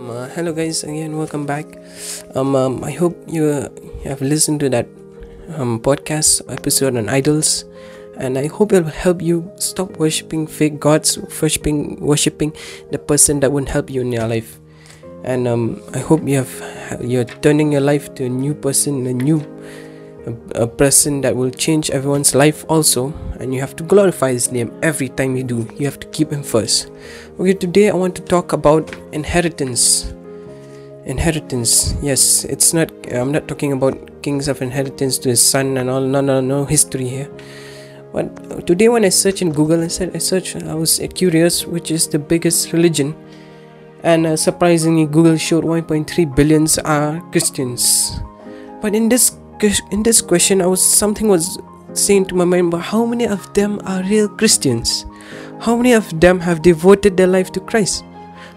Um, uh, hello guys again welcome back. Um, um i hope you have listened to that um podcast episode on idols and i hope it will help you stop worshiping fake gods worshiping worshiping the person that won't help you in your life. And um i hope you have you're turning your life to a new person a new a, person that will change everyone's life also and you have to glorify his name every time you do. You have to keep him first. Okay today i want to talk about inheritance. Inheritance yes it's not i'm not talking about kings of inheritance to his son and all no no no history here. But today when i search in google i said i search i was curious which is the biggest religion. And uh, surprisingly google showed 1.3 billions are christians. But in this in this question, I was something was saying to my mind, but how many of them are real Christians? How many of them have devoted their life to Christ?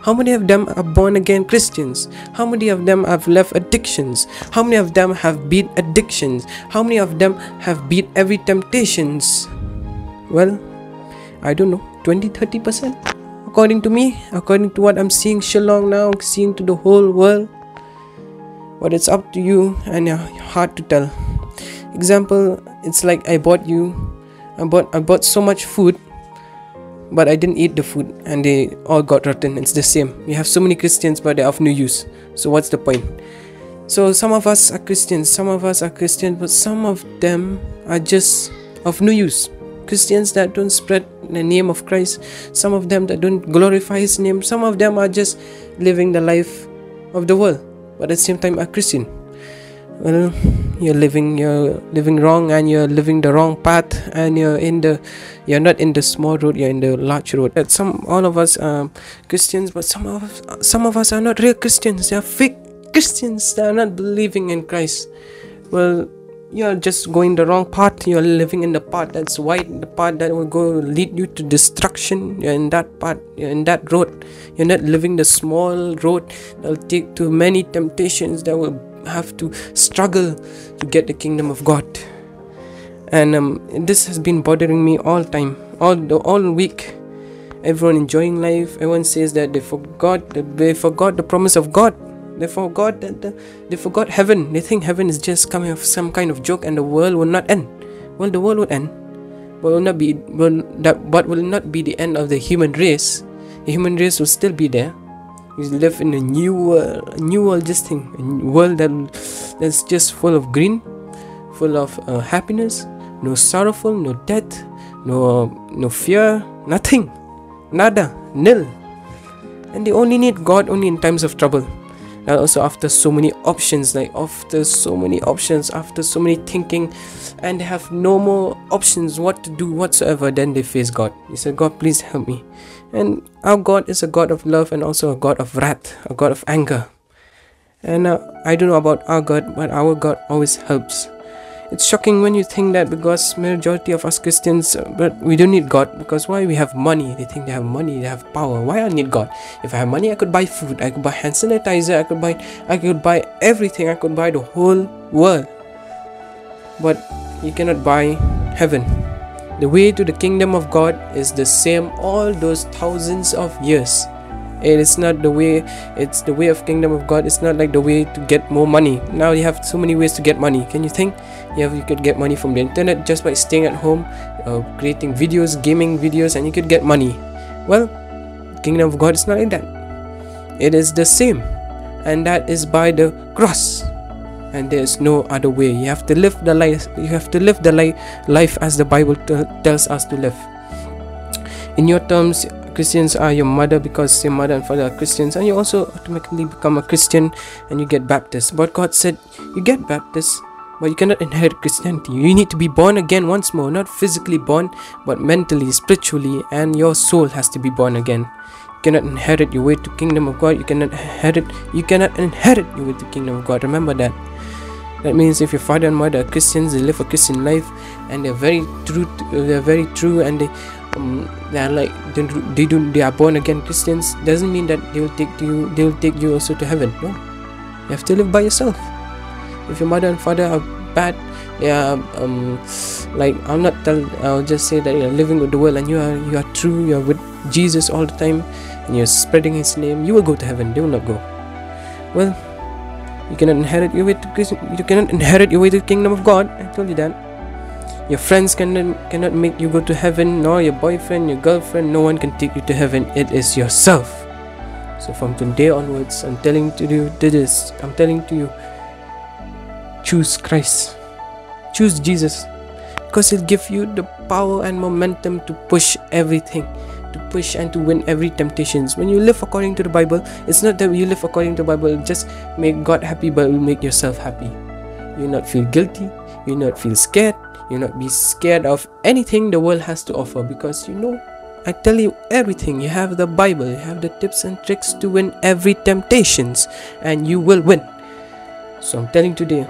How many of them are born again Christians? How many of them have left addictions? How many of them have beat addictions? How many of them have beat every temptations? Well, I don't know, 20 30%. According to me, according to what I'm seeing Shillong now, seeing to the whole world, but it's up to you and heart to tell. Example it's like i bought you i bought i bought so much food but i didn't eat the food and they all got rotten. It's the same. We have so many christians but they're of no use. So what's the point? So some of us are christians some of us are christians but some of them are just of no use. Christians that don't spread the name of christ some of them that don't glorify his name some of them are just living the life of the world but at the same time a Christian. Well, you're living you're living wrong and you're living the wrong path and you're in the you're not in the small road you're in the large road. That some all of us are christians but some of us, some of us are not real christians. They are fake christians. They are not believing in christ. Well you're just going the wrong path. You're living in the path that's white the path that will go lead you to destruction. You're in that path you're in that road. You're not living the small road that'll take to many temptations that will have to struggle to get the kingdom of god. And um, this has been bothering me all time all the all week. Everyone enjoying life. Everyone says that they forgot they forgot the promise of god they forgot that the, they forgot heaven. They think heaven is just coming of some kind of joke and the world will not end. Well, the world will end, but will not be will that but will not be the end of the human race. The human race will still be there. We live in a new world, new world, just thing, a world that that's just full of green, full of uh, happiness, no sorrowful, no death, no no fear, nothing, nada, nil. And they only need God only in times of trouble and also after so many options like after so many options after so many thinking and they have no more options what to do whatsoever then they face god. He said god please help me. And our god is a god of love and also a god of wrath a god of anger. And uh, i don't know about our god but our god always helps it's shocking when you think that because majority of us Christians, uh, but we don't need God because why we have money? They think they have money, they have power. Why I need God? If I have money, I could buy food, I could buy hand sanitizer, I could buy, I could buy everything, I could buy the whole world. But you cannot buy heaven. The way to the kingdom of God is the same all those thousands of years it is not the way it's the way of kingdom of god. It's not like the way to get more money. Now you have so many ways to get money. Can you think? You have you could get money from the internet just by staying at home uh, creating videos gaming videos and you could get money. Well kingdom of god is not like that. It is the same. And that is by the cross. And there is no other way. You have to live the life you have to live the li- life as the bible tells us to live. In your terms Christians are your mother because your mother and father are Christians, and you also automatically become a Christian and you get baptized. But God said, You get baptized, but you cannot inherit Christianity. You need to be born again once more, not physically born, but mentally, spiritually, and your soul has to be born again. You cannot inherit your way to kingdom of God. You cannot inherit. You cannot inherit your way to kingdom of God. Remember that. That means if your father and mother are Christians, they live a Christian life, and they're very true. They're very true, and they um, they are like they they do they are born again Christians doesn't mean that they will take you they will take you also to heaven. No, you have to live by yourself. If your mother and father are bad, are um, like I'm not tell I'll just say that you're living with the world and you are you are true. You are with Jesus all the time, and you're spreading His name. You will go to heaven. They will not go. well, you cannot inherit your way to you cannot inherit your way to the kingdom of God. I told you that. Your friends cannot cannot make you go to heaven, nor your boyfriend, your girlfriend. No one can take you to heaven. It is yourself. So from today onwards, I'm telling to you this. I'm telling to you, choose Christ, choose Jesus, because He'll give you the power and momentum to push everything to push and to win every temptations when you live according to the bible it's not that you live according to the bible just make god happy but will make yourself happy you not feel guilty you not feel scared you not be scared of anything the world has to offer because you know I tell you everything. You have the Bible, you have the tips and tricks to win every temptations, and you will win. So I'm telling today,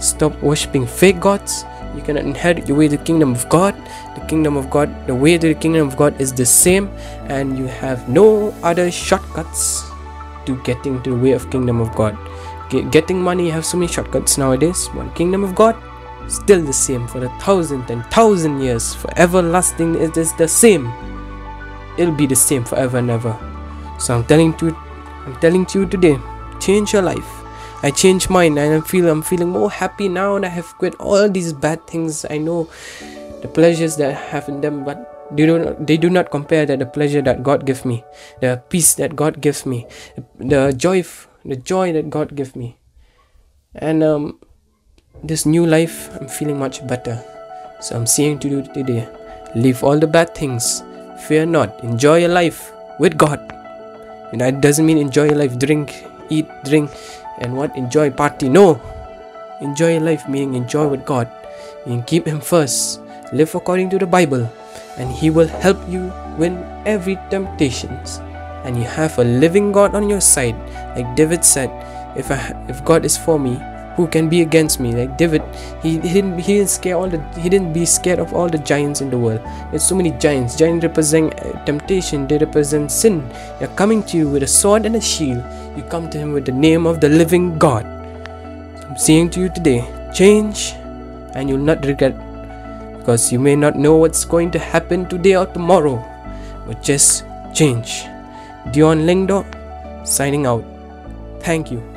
stop worshipping fake gods, you cannot inherit your way to the kingdom of God. The kingdom of God, the way to the kingdom of God is the same, and you have no other shortcuts to getting to the way of kingdom of God. Get, getting money, you have so many shortcuts nowadays. But kingdom of God, still the same for a thousand and thousand years, for everlasting. It is the same. It'll be the same forever and ever. So I'm telling you, I'm telling to you today, change your life I changed mine and I feel I'm feeling more happy now and I have quit all these bad things. I know the pleasures that I have in them, but they do not, they do not compare that the pleasure that God gives me, the peace that God gives me, the joy, the joy that God gives me, and um, this new life I'm feeling much better. So I'm saying to do today, leave all the bad things, fear not, enjoy your life with God. And that doesn't mean enjoy your life, drink, eat, drink, and what? Enjoy party. No. Enjoy your life meaning enjoy with god. And keep him first. Live according to the bible and he will help you win every temptations. And you have a living god on your side. Like david said if I, if god is for me who can be against me. Like david he, he didn't he didn't scare all the he didn't be scared of all the giants in the world. There's so many giants. Giants represent uh, temptation. They represent sin. They're coming to you with a sword and a shield. You come to him with the name of the living god. I'm saying to you today change and you'll not regret because you may not know what's going to happen today or tomorrow but just change. Dion Lyngdoh signing out. Thank you